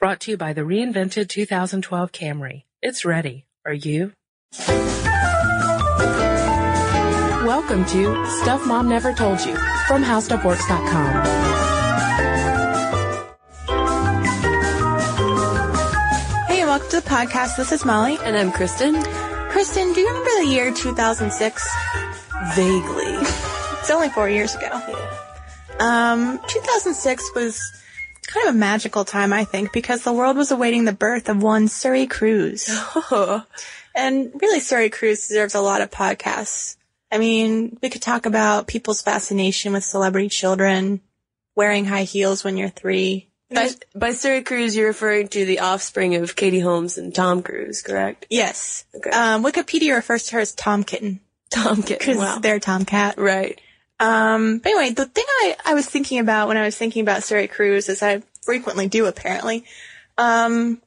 Brought to you by the reinvented 2012 Camry. It's ready. Are you? Welcome to Stuff Mom Never Told You from HowStuffWorks.com. Hey, welcome to the podcast. This is Molly. And I'm Kristen. Kristen, do you remember the year 2006? Vaguely. it's only four years ago. Yeah. Um, 2006 was kind of a magical time, I think, because the world was awaiting the birth of one Suri Cruise. Oh. And really, Suri Cruise deserves a lot of podcasts. I mean, we could talk about people's fascination with celebrity children, wearing high heels when you're three. By, by Suri Cruise, you're referring to the offspring of Katie Holmes and Tom Cruise, correct? Yes. Okay. Um, Wikipedia refers to her as Tom Kitten. Tom Kitten. Because Wow. they're TomKat. Right. Um, but anyway, the thing I, I was thinking about when I was thinking about Cruise, as I frequently do apparently, um,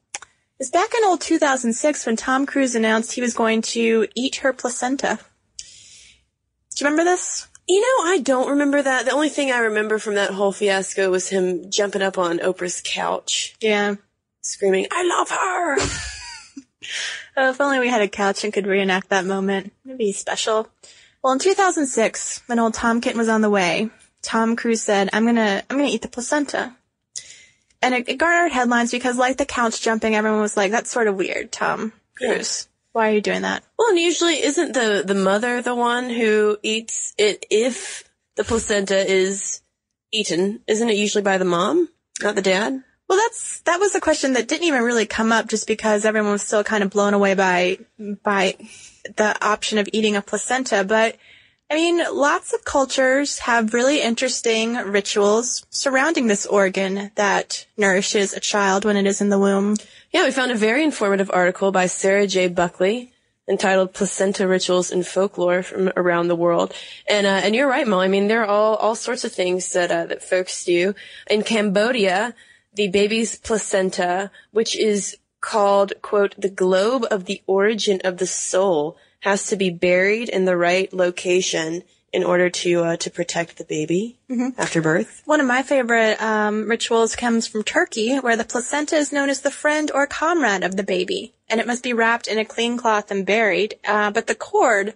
is back in old 2006 when Tom Cruise announced he was going to eat her placenta. Do you remember this? You know, I don't remember that. The only thing I remember from that whole fiasco was him jumping up on Oprah's couch, Yeah. screaming, I love her! Oh, if only we had a couch and could reenact that moment. It'd be special. Well, in 2006, when old Tom Kitten was on the way, Tom Cruise said, I'm gonna, I'm gonna eat the placenta. And it, it garnered headlines because like the couch jumping, everyone was like, that's sort of weird, Tom Cruise. Why are you doing that? Well, and usually isn't the, the mother the one who eats it if the placenta is eaten? Isn't it usually by the mom, not the dad? Well, that's, that was a question that didn't even really come up just because everyone was still kind of blown away by, by the option of eating a placenta. But I mean, lots of cultures have really interesting rituals surrounding this organ that nourishes a child when it is in the womb. Yeah, we found a very informative article by Sarah J. Buckley entitled "Placenta Rituals and Folklore from Around the World." And uh, and you're right, Molly. I mean, there are all all sorts of things that uh, that folks do in Cambodia. The baby's placenta, which is called quote the globe of the origin of the soul, has to be buried in the right location in order to uh, to protect the baby after birth. One of my favorite um, rituals comes from Turkey, where the placenta is known as the friend or comrade of the baby, and it must be wrapped in a clean cloth and buried. Uh, but the cord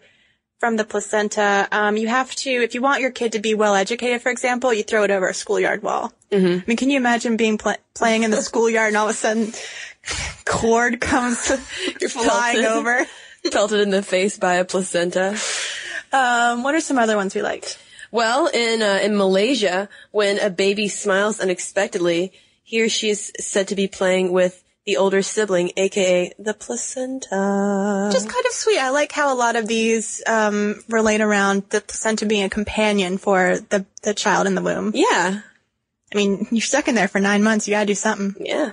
from the placenta, um, you have to, if you want your kid to be well educated, for example, you throw it over a schoolyard wall. Mm-hmm. I mean, can you imagine being pl- playing in the schoolyard and all of a sudden cord comes You're flying over? pelted in the face by a placenta. Um, what are some other ones we liked? Well, in uh, in Malaysia, when a baby smiles unexpectedly, he or she is said to be playing with the older sibling, aka the placenta. Just kind of sweet. I like how a lot of these um, relate around the placenta being a companion for the the child in the womb. yeah, I mean, you're stuck in there for nine months. You gotta do something. yeah.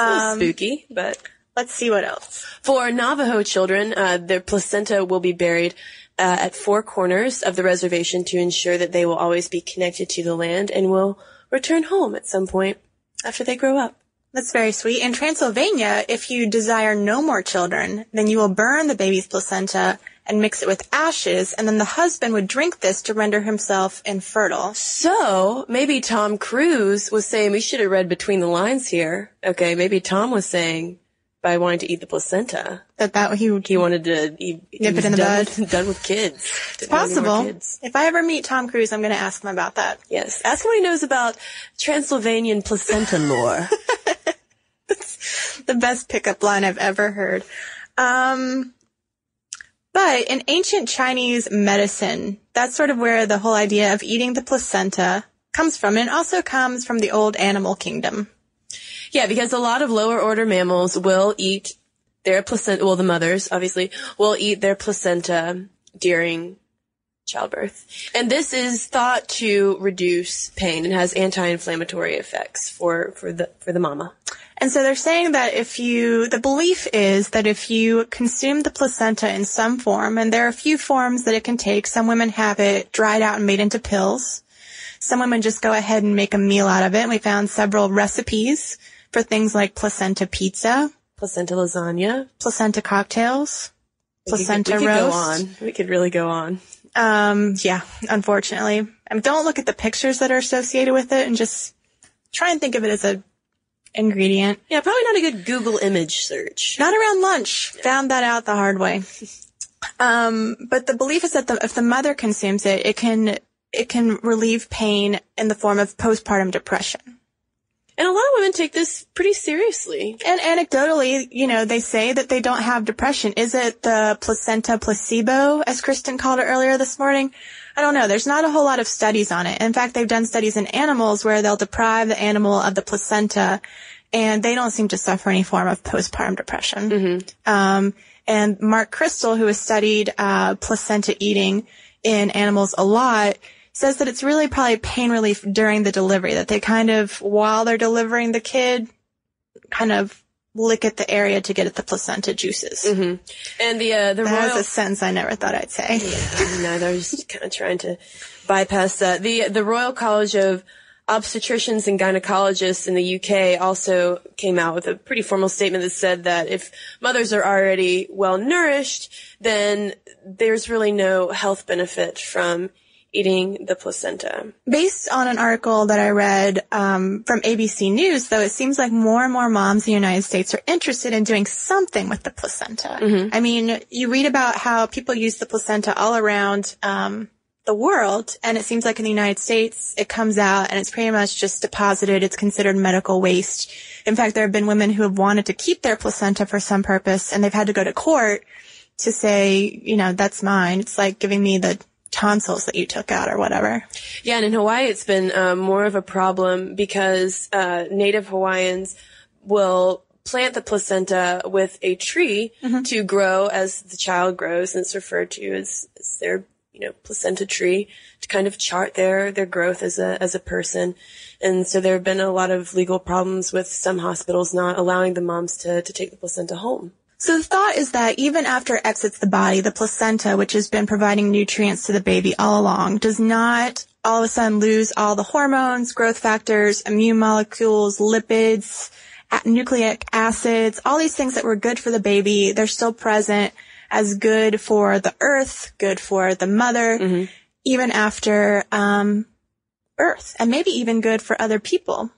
It's a little Um, spooky, but Let's see what else. for Navajo children, uh, their placenta will be buried uh, at four corners of the reservation to ensure that they will always be connected to the land and will return home at some point after they grow up. That's very sweet. In Transylvania, if you desire no more children, then you will burn the baby's placenta and mix it with ashes, and then the husband would drink this to render himself infertile. So maybe Tom Cruise was saying we should have read between the lines here. Okay, maybe Tom was saying by wanting to eat the placenta that that he he wanted to he, nip it in the done, bud. done with kids. It's possible. If I ever meet Tom Cruise, I'm going to ask him about that. Yes, ask him what he knows about Transylvanian placenta lore. That's the best pickup line I've ever heard. Um, but in ancient Chinese medicine, that's sort of where the whole idea of eating the placenta comes from, and it also comes from the old animal kingdom. Yeah, because a lot of lower order mammals will eat their placenta, well, the mothers, obviously, will eat their placenta during childbirth. And this is thought to reduce pain and has anti-inflammatory effects for, for the, for the mama. And so they're saying that if you, the belief is that if you consume the placenta in some form, and there are a few forms that it can take, some women have it dried out and made into pills. Some women just go ahead and make a meal out of it. And we found several recipes for things like placenta pizza, placenta lasagna, placenta cocktails, we placenta could, we roast. Could go on. We could really go on. Um, yeah, unfortunately. And don't look at the pictures that are associated with it and just try and think of it as a ingredient. Yeah, probably not a good Google image search. Not around lunch. Found that out the hard way. Um, but the belief is that the, if the mother consumes it, it can, it can relieve pain in the form of postpartum depression. And a lot of women take this pretty seriously. And anecdotally, you know, they say that they don't have depression. Is it the placenta placebo, as Kristen called it earlier this morning? I don't know. There's not a whole lot of studies on it. In fact, they've done studies in animals where they'll deprive the animal of the placenta and they don't seem to suffer any form of postpartum depression. Mm-hmm. Um, and Mark Kristal, who has studied uh, placenta eating in animals a lot, says that it's really probably pain relief during the delivery, that they kind of, while they're delivering the kid, kind of lick at the area to get at the placenta juices. Mm-hmm. And the, uh, the that royal... was a sentence I never thought I'd say. Yeah, no, I was just kind of trying to bypass that. The, the Royal College of obstetricians and gynecologists in the UK also came out with a pretty formal statement that said that if mothers are already well nourished, then there's really no health benefit from eating the placenta. Based on an article that I read um, from ABC News, though, it seems like more and more moms in the United States are interested in doing something with the placenta. Mm-hmm. I mean, you read about how people use the placenta all around um, the world, and it seems like in the United States, it comes out and it's pretty much just deposited. It's considered medical waste. In fact, there have been women who have wanted to keep their placenta for some purpose, and they've had to go to court to say, you know, that's mine. It's like giving me the tonsils that you took out or whatever. Yeah, and in Hawaii, it's been um, more of a problem because uh, Native Hawaiians will plant the placenta with a tree Mm-hmm. to grow as the child grows, and it's referred to as, as their you know placenta tree to kind of chart their their growth as a as a person. And so there have been a lot of legal problems with some hospitals not allowing the moms to to take the placenta home. So the thought is that even after it exits the body, the placenta, which has been providing nutrients to the baby all along, does not all of a sudden lose all the hormones, growth factors, immune molecules, lipids, nucleic acids, all these things that were good for the baby. They're still present as good for the earth, good for the mother, even after um, birth, and maybe even good for other people.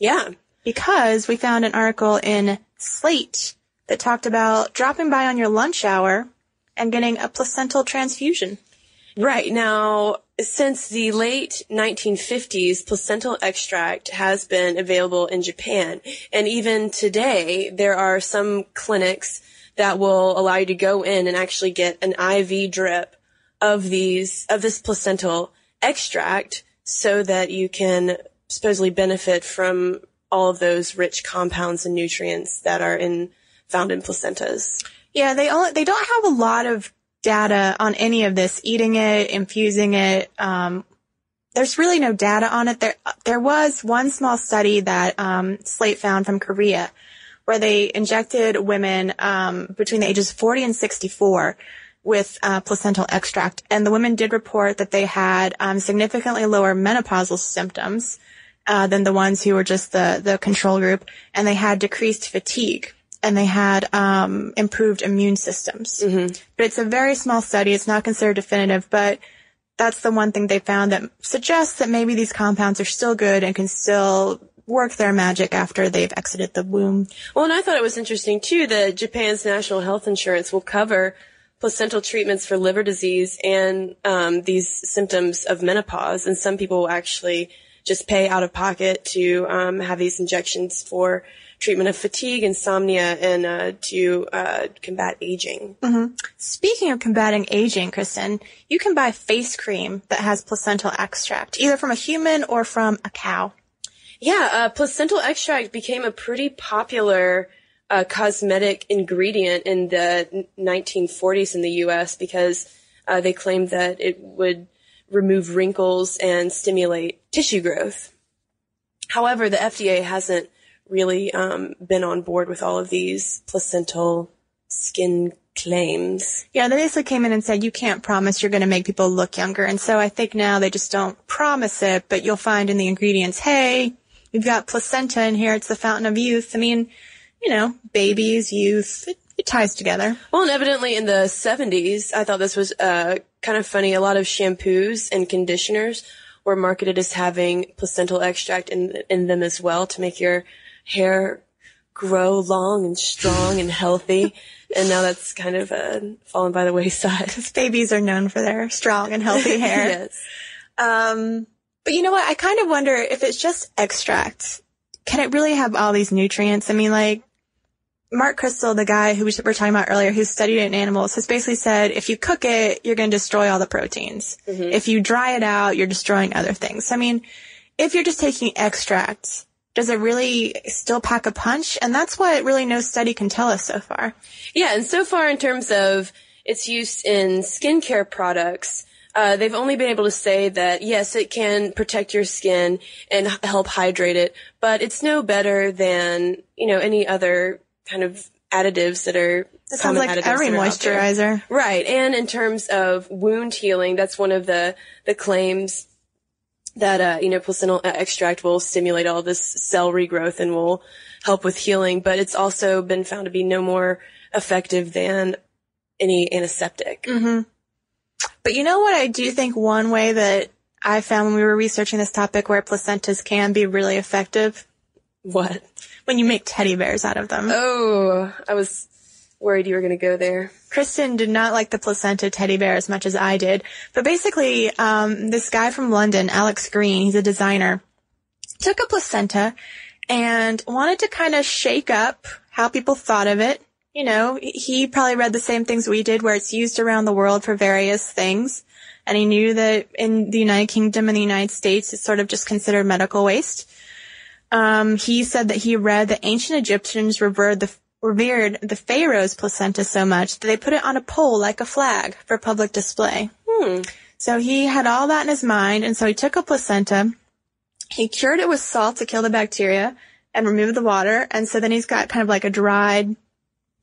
Yeah. Because we found an article in Slate that talked about dropping by on your lunch hour and getting a placental transfusion. Right. Now, since the late 1950s, placental extract has been available in Japan. And even today, there are some clinics that will allow you to go in and actually get an IV drip of these, of this placental extract so that you can supposedly benefit from all of those rich compounds and nutrients that are in, found in placentas. Yeah, they only, they don't have a lot of data on any of this, eating it, infusing it. Um, there's really no data on it. There, there was one small study that um, Slate found from Korea, where they injected women um, between the ages of 40 and 64 with uh, placental extract, and the women did report that they had um, significantly lower menopausal symptoms. uh, than the ones who were just the, the control group. And they had decreased fatigue and they had um, improved immune systems. Mm-hmm. But it's a very small study. It's not considered definitive, but that's the one thing they found that suggests that maybe these compounds are still good and can still work their magic after they've exited the womb. Well, and I thought it was interesting too that Japan's national health insurance will cover placental treatments for liver disease and um, these symptoms of menopause, and some people will actually just pay out of pocket to um, have these injections for treatment of fatigue, insomnia, and uh, to uh, combat aging. Mm-hmm. Speaking of combating aging, Kristen, you can buy face cream that has placental extract, either from a human or from a cow. Yeah, uh, placental extract became a pretty popular uh, cosmetic ingredient in the 1940s in the U.S. because uh, they claimed that it would remove wrinkles and stimulate tissue growth. However, the FDA hasn't really um, been on board with all of these placental skin claims. Yeah, they basically came in and said you can't promise you're going to make people look younger, and so I think now they just don't promise it, but you'll find in the ingredients, hey, we've got placenta in here; it's the fountain of youth. I mean, you know, babies, youth, it, it ties together. Well, and evidently in the 70s, I thought this was uh, kind of funny. A lot of shampoos and conditioners were marketed as having placental extract in in them as well to make your hair grow long and strong and healthy. And now that's kind of uh, fallen by the wayside. Because babies are known for their strong and healthy hair. yes. Um, but you know what? I kind of wonder if it's just extract. Can it really have all these nutrients? I mean, like, Mark Kristal, the guy who we were talking about earlier, who studied it in animals, has basically said if you cook it, you're going to destroy all the proteins. Mm-hmm. If you dry it out, you're destroying other things. I mean, if you're just taking extract, does it really still pack a punch? And that's what really no study can tell us so far. Yeah, and so far in terms of its use in skincare products, uh, they've only been able to say that yes, it can protect your skin and h- help hydrate it, but it's no better than you know any other kind of additives that are It sounds like every that are out there. moisturizer. Right. And in terms of wound healing, that's one of the, the claims that, uh, you know, placental extract will stimulate all this cell regrowth and will help with healing. But it's also been found to be no more effective than any antiseptic. hmm But you know what? I do think one way that I found when we were researching this topic where placentas can be really effective What? when you make teddy bears out of them. Oh, I was worried you were going to go there. Kristen did not like the placenta teddy bear as much as I did. But basically, um, this guy from London, Alex Green, he's a designer, took a placenta and wanted to kind of shake up how people thought of it. You know, he probably read the same things we did where it's used around the world for various things. And he knew that in the United Kingdom and the United States, it's sort of just considered medical waste. Um, he said that he read that ancient Egyptians revered the revered the pharaoh's placenta so much that they put it on a pole like a flag for public display. Hmm. So he had all that in his mind, and so he took a placenta, he cured it with salt to kill the bacteria, and removed the water, and so then he's got kind of like a dried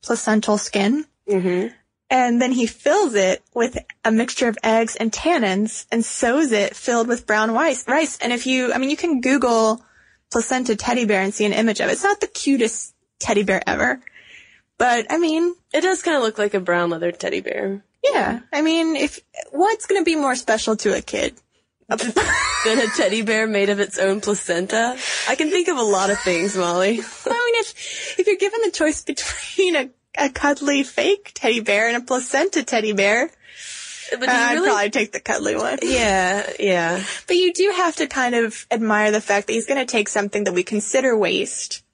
placental skin. Mm-hmm. And then he fills it with a mixture of eggs and tannins and sews it filled with brown rice. rice. And if you, I mean, you can Google placenta teddy bear and see an image of it. It's not the cutest teddy bear ever, but I mean, It does kind of look like a brown leather teddy bear. yeah. I mean, if what's going to be more special to a kid? Than a teddy bear made of its own placenta. I can think of a lot of things, Molly. I mean, if if you're given the choice between a, a cuddly fake teddy bear and a placenta teddy bear, But you I'd really- probably take the cuddly one. Yeah, yeah. But you do have to kind of admire the fact that he's going to take something that we consider waste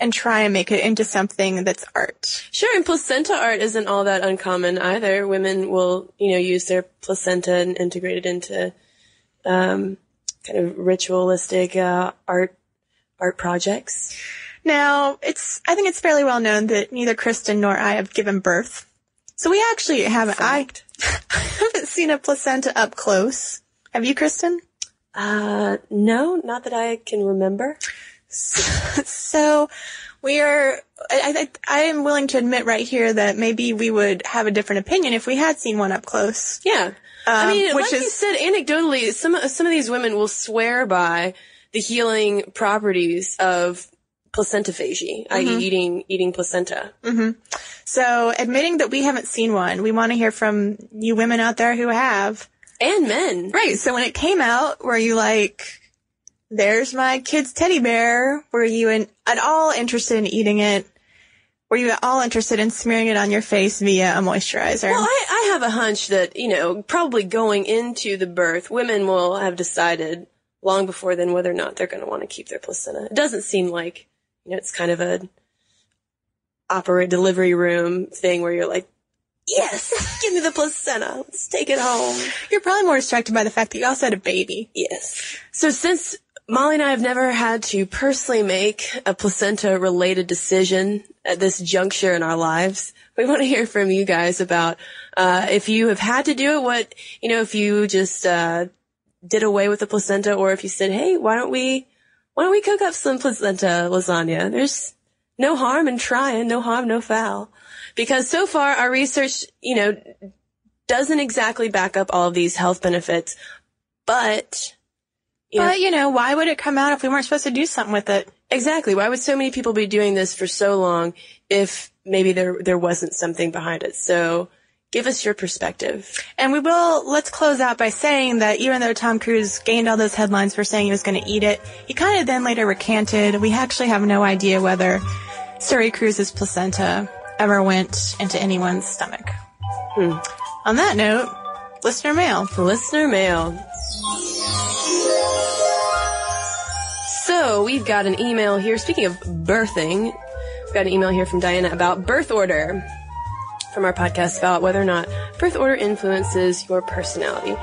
and try and make it into something that's art. Sure, and placenta art isn't all that uncommon either. Women will, you know, use their placenta and integrate it into um, kind of ritualistic uh, art art projects. Now, it's I think it's fairly well known that neither Kristen nor I have given birth. So we actually haven't I, I haven't seen a placenta up close. Have you, Kristen? Uh, no, not that I can remember. So we are, I, I, I am willing to admit right here that maybe we would have a different opinion if we had seen one up close. Yeah. I Um, mean, which like you is- said, anecdotally, some some of these women will swear by the healing properties of placentophagy, i.e., Mhm. eating eating placenta. hmm So, admitting that we haven't seen one, we want to hear from you women out there who have. And men. Right. So when it came out, were you like, there's my kid's teddy bear? Were you in, at all interested in eating it? Were you at all interested in smearing it on your face via a moisturizer? Well, I, I have a hunch that, you know, probably going into the birth, women will have decided long before then whether or not they're going to want to keep their placenta. It doesn't seem like, you know, it's kind of a operate delivery room thing where you're like, yes, give me the placenta. Let's take it home. You're probably more distracted by the fact that you also had a baby. Yes. So since Molly and I have never had to personally make a placenta related decision at this juncture in our lives, we want to hear from you guys about uh, if you have had to do it, what, you know, if you just uh, did away with the placenta or if you said, hey, why don't we, why don't we cook up some placenta lasagna? There's no harm in trying, no harm, no foul. Because so far our research, you know, doesn't exactly back up all of these health benefits, but But, you know, why would it come out if we weren't supposed to do something with it? Exactly. Why would so many people be doing this for so long if maybe there there wasn't something behind it? So give us your perspective. And we will, let's close out by saying that even though Tom Cruise gained all those headlines for saying he was going to eat it, he kind of then later recanted. We actually have no idea whether Suri Cruise's placenta ever went into anyone's stomach. Hmm. On that note, listener mail. Listener mail. So we've got an email here. Speaking of birthing, we've got an email here from Diana about birth order from our podcast about whether or not birth order influences your personality.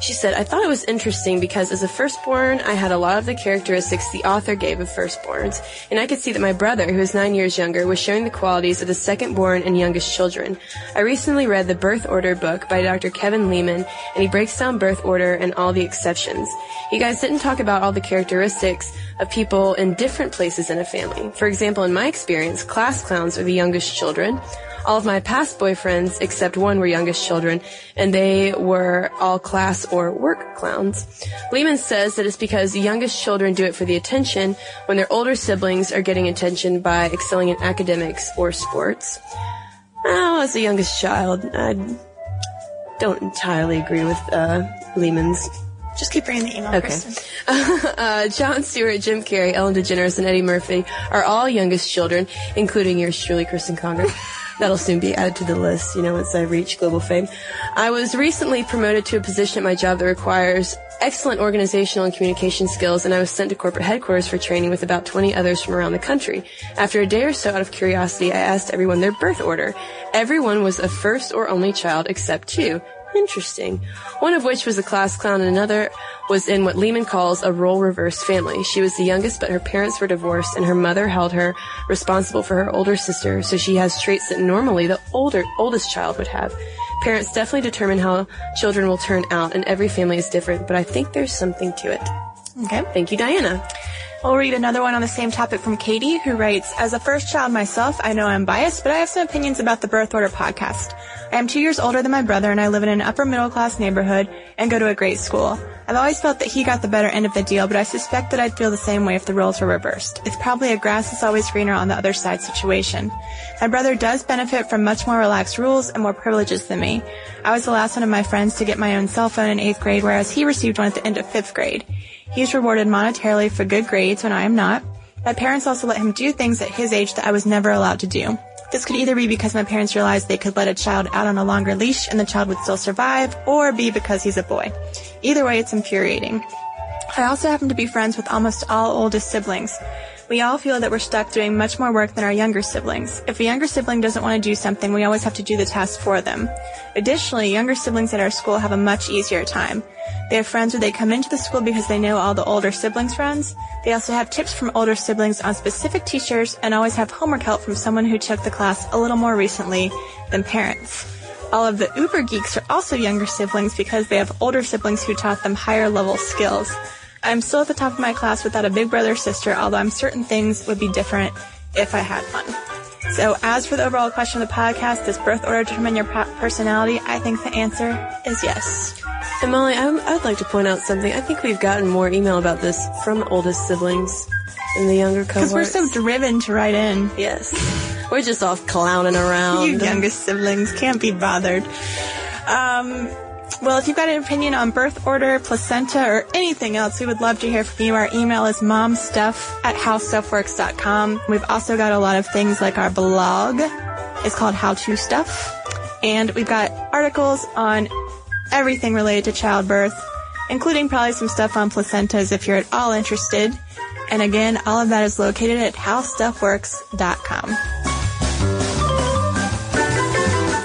She said, I thought it was interesting because as a firstborn, I had a lot of the characteristics the author gave of firstborns, and I could see that my brother, who is nine years younger, was showing the qualities of the secondborn and youngest children. I recently read the Birth Order book by Dr. Kevin Leman, and he breaks down birth order and all the exceptions. You guys didn't talk about all the characteristics of people in different places in a family. For example, in my experience, class clowns are the youngest children. All of my past boyfriends, except one, were youngest children, and they were all class or work clowns. Leman says that it's because youngest children do it for the attention when their older siblings are getting attention by excelling in academics or sports. Well, as the youngest child, I don't entirely agree with uh, Leman's Just keep reading the email, Okay. Kristen. uh, Jon Stewart, Jim Carrey, Ellen DeGeneres, and Eddie Murphy are all youngest children, including yours truly, Kristen Conger. That'll soon be added to the list, you know, once I reach global fame. I was recently promoted to a position at my job that requires excellent organizational and communication skills, and I was sent to corporate headquarters for training with about 20 others from around the country. After a day or so, out of curiosity, I asked everyone their birth order. Everyone was a first or only child except two. Interesting. One of which was a class clown and another was in what Leman calls a role reversed family. She was the youngest, but her parents were divorced and her mother held her responsible for her older sister, so she has traits that normally the older, oldest child would have. Parents definitely determine how children will turn out and every family is different, but I think there's something to it. Okay. Thank you, Diana. We'll read another one on the same topic from Katie, who writes, As a first child myself, I know I'm biased, but I have some opinions about the Birth Order podcast. I am two years older than my brother and I live in an upper middle class neighborhood and go to a great school. I've always felt that he got the better end of the deal, but I suspect that I'd feel the same way if the roles were reversed. It's probably a grass is always greener on the other side situation. My brother does benefit from much more relaxed rules and more privileges than me. I was the last one of my friends to get my own cell phone in eighth grade, whereas he received one at the end of fifth grade. He's rewarded monetarily for good grades when I am not. My parents also let him do things at his age that I was never allowed to do. This could either be because my parents realized they could let a child out on a longer leash and the child would still survive, or be because he's a boy. Either way, it's infuriating. I also happen to be friends with almost all oldest siblings. We all feel that we're stuck doing much more work than our younger siblings. If a younger sibling doesn't want to do something, we always have to do the task for them. Additionally, younger siblings at our school have a much easier time. They have friends where they come into the school because they know all the older siblings' friends. They also have tips from older siblings on specific teachers and always have homework help from someone who took the class a little more recently than parents. All of the uber geeks are also younger siblings because they have older siblings who taught them higher level skills. I'm still at the top of my class without a big brother or sister, although I'm certain things would be different if I had one. So as for the overall question of the podcast, does birth order determine your personality? I think the answer is yes. And Molly, I, I'd like to point out something. I think we've gotten more email about this from oldest siblings than the younger cohorts. Because we're so driven to write in. Yes. We're just off clowning around. You youngest siblings can't be bothered. Um, well, if you've got an opinion on birth order, placenta, or anything else, we would love to hear from you. Our email is momstuff at howstuffworks.com. We've also got a lot of things like our blog. It's called How To Stuff. And we've got articles on everything related to childbirth, including probably some stuff on placentas if you're at all interested. And again, all of that is located at howstuffworks.com.